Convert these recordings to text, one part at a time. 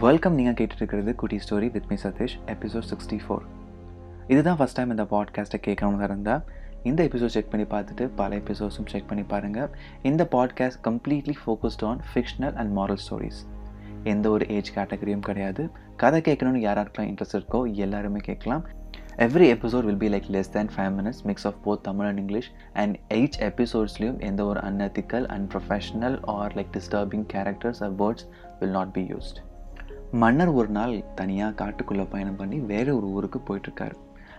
Welcome நீங்கள் கேட்டுட்டு இருக்கிறது குட்டி story with me Sathish episode sixty four இதுதான் ஃபஸ்ட் டைம் இந்த பாட்காஸ்ட்டை கேட்கணுன்னு இருந்தால் இந்த எபிசோட் செக் பண்ணி பார்த்துட்டு பல எபிசோட்ஸும் செக் பண்ணி பாருங்கள் இந்த podcast completely focused on fictional and moral stories எந்த ஒரு ஏஜ் கேட்டகரியும் கிடையாது. கதை கேட்கணும்னு யாராருக்கெல்லாம் இன்ட்ரெஸ்ட் இருக்கோ எல்லாருமே கேட்கலாம். Every episode will be like less than five minutes mix of both Tamil and English and eight எபிசோட்ஸ்லையும் எந்த ஒரு unethical and professional or like disturbing characters or words will not be used மன்னர் ஒரு நாள் தனியாக காட்டுக்குள்ளே பயணம் பண்ணி வேற ஒரு ஊருக்கு போயிட்டுருக்காரு.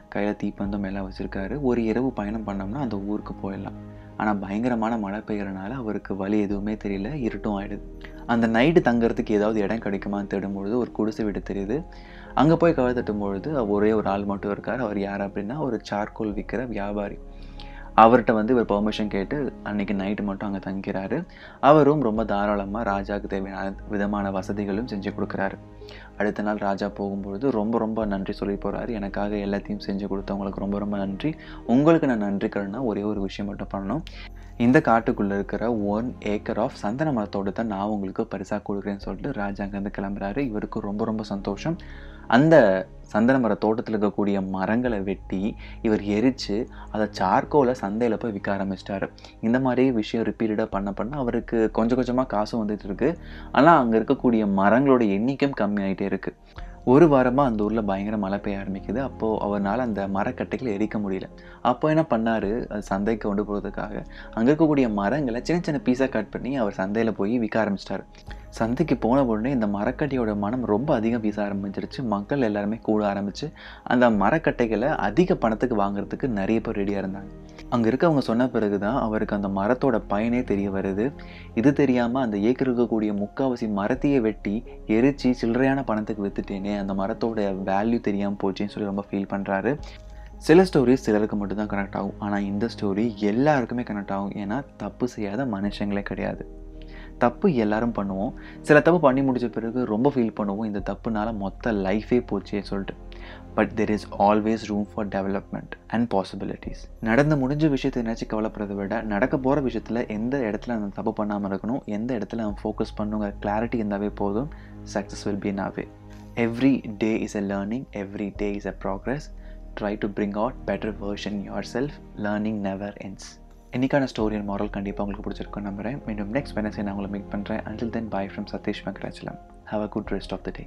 கையில் தீப்பந்தம் எல்லாம் வச்சுருக்காரு. ஒரு இரவு பயணம் பண்ணோம்னா அந்த ஊருக்கு போயிடலாம். ஆனால் பயங்கரமான மழை பெய்கிறனால அவருக்கு வழி எதுவுமே தெரியல இருட்டும் ஆயிடுது. அந்த நைட்டு தங்குறதுக்கு ஏதாவது இடம் கிடைக்குமான்னு தேடும்பொழுது ஒரு குடிசை வீடு தெரியுது. அங்கே போய் கவை தட்டும்பொழுது ஒரே ஒரு ஆள் மட்டும் இருக்கார். அவர் யார் அப்படின்னா ஒரு சார்கோல் விற்கிற வியாபாரி. அவர்கிட்ட வந்து இவர் பெர்மிஷன் கேட்டு அன்னைக்கு நைட்டு மட்டும் அங்கே தங்கிறாரு அவரும் ரொம்ப தாராளமாக ராஜாவுக்கு தேவையான விதமான வசதிகளும் செஞ்சு கொடுக்குறாரு. அடுத்த நாள் ராஜா போகும்பொழுது ரொம்ப ரொம்ப நன்றி சொல்லி போகிறாரு எனக்காக எல்லாத்தையும் செஞ்சு கொடுத்தவங்களுக்கு ரொம்ப ரொம்ப நன்றி. உங்களுக்கு நான் நன்றி கடனா ஒரே ஒரு விஷயம் மட்டும் பண்ணணும். இந்த காட்டுக்குள்ளே இருக்கிற ஒன் ஏக்கர் ஆஃப் சந்தன மரத்தோட்டத்தை நான் உங்களுக்கு பரிசாக கொடுக்குறேன்னு சொல்லிட்டு ராஜா அங்கேருந்து கிளம்புறாரு. இவருக்கு ரொம்ப ரொம்ப சந்தோஷம். அந்த சந்தன மர தோட்டத்தில் இருக்கக்கூடிய மரங்களை வெட்டி இவர் எரித்து அதை சார்கோலை சந்தையில் போய் விற்க ஆரம்பிச்சிட்டாரு. இந்த மாதிரி விஷயம் ரிப்பீட்டடாக பண்ண பண்ண அவருக்கு கொஞ்சம் கொஞ்சமாக காசும் வந்துட்டு இருக்கு. ஆனால் அங்கே இருக்கக்கூடிய மரங்களோட எண்ணிக்கையும் கம்மி ஆகிட்டே இருக்குது ஒரு வாரமாக அந்த ஊரில் பயங்கர மழை பெய்ய ஆரம்பிக்குது. அப்போது அவரால் அந்த மரக்கட்டைகளை எரிக்க முடியல. அப்போ என்ன பண்ணார்? அது சந்தைக்கு கொண்டு போகிறதுக்காக அங்கே இருக்கக்கூடிய மரங்களை சின்ன சின்ன பீஸாக கட் பண்ணி அவர் சந்தையில் போய் விற்க ஆரம்பிச்சிட்டார். சந்தைக்கு போன உடனே இந்த மரக்கட்டையோட மனம் ரொம்ப அதிகம் வீச ஆரம்பிச்சிருச்சு. மக்கள் எல்லாருமே கூட ஆரம்பிச்சு அந்த மரக்கட்டைகளை அதிக பணத்துக்கு வாங்குறதுக்கு நிறைய பேர் ரெடியாக இருந்தாங்க. அங்கே இருக்கவங்க சொன்ன பிறகு தான் அவருக்கு அந்த மரத்தோட பயனே தெரிய வருது. இது தெரியாமல் அந்த ஏக்கர் இருக்கக்கூடிய முக்காவாசி மரத்தையே வெட்டி எரிச்சு சில்லறையான பணத்துக்கு விற்றுட்டேனே அந்த மரத்தோட வேல்யூ தெரியாமல் போச்சுன்னு சொல்லி ரொம்ப ஃபீல் பண்ணுறாரு சில ஸ்டோரிஸ் சிலருக்கு மட்டும்தான் கனெக்ட் ஆகும். ஆனால் இந்த ஸ்டோரி எல்லாருக்குமே கனெக்ட் ஆகும். ஏன்னா தப்பு செய்யாத மனுஷங்களே கிடையாது. தப்பு எல்லாரும் பண்ணுவோம். சில தப்பு பண்ணி முடிச்ச பிறகு ரொம்ப ஃபீல் பண்ணுவோம். இந்த தப்புனால மொத்த லைஃபே போச்சே சொல்லிட்டு. But there is always room for development and possibilities நடந்து முடிஞ்ச விஷயத்தை நினச்சி கவலைப்படுறத விட நடக்க போகிற விஷயத்தில் எந்த இடத்துல நம்ம தப்பு பண்ணாமல் இருக்கணும் எந்த இடத்துல நம்ம ஃபோக்கஸ் பண்ணுங்கிற கிளாரிட்டி இருந்தாவே போதும். Success will be நாவே every day is a learning every day is a progress try to bring out better version yourself learning never ends இன்றைக்கான ஸ்டோரி அண்ட் மாரல் கண்டிப்பாக உங்களுக்கு பிடிச்சிருக்கும் நம்புகிறேன் மீண்டும் நெக்ஸ்ட் வெனஸ்டே நான் உங்களை மீட் பண்ணுறேன் until then bye from Sathish Makrachalam have a good rest of the day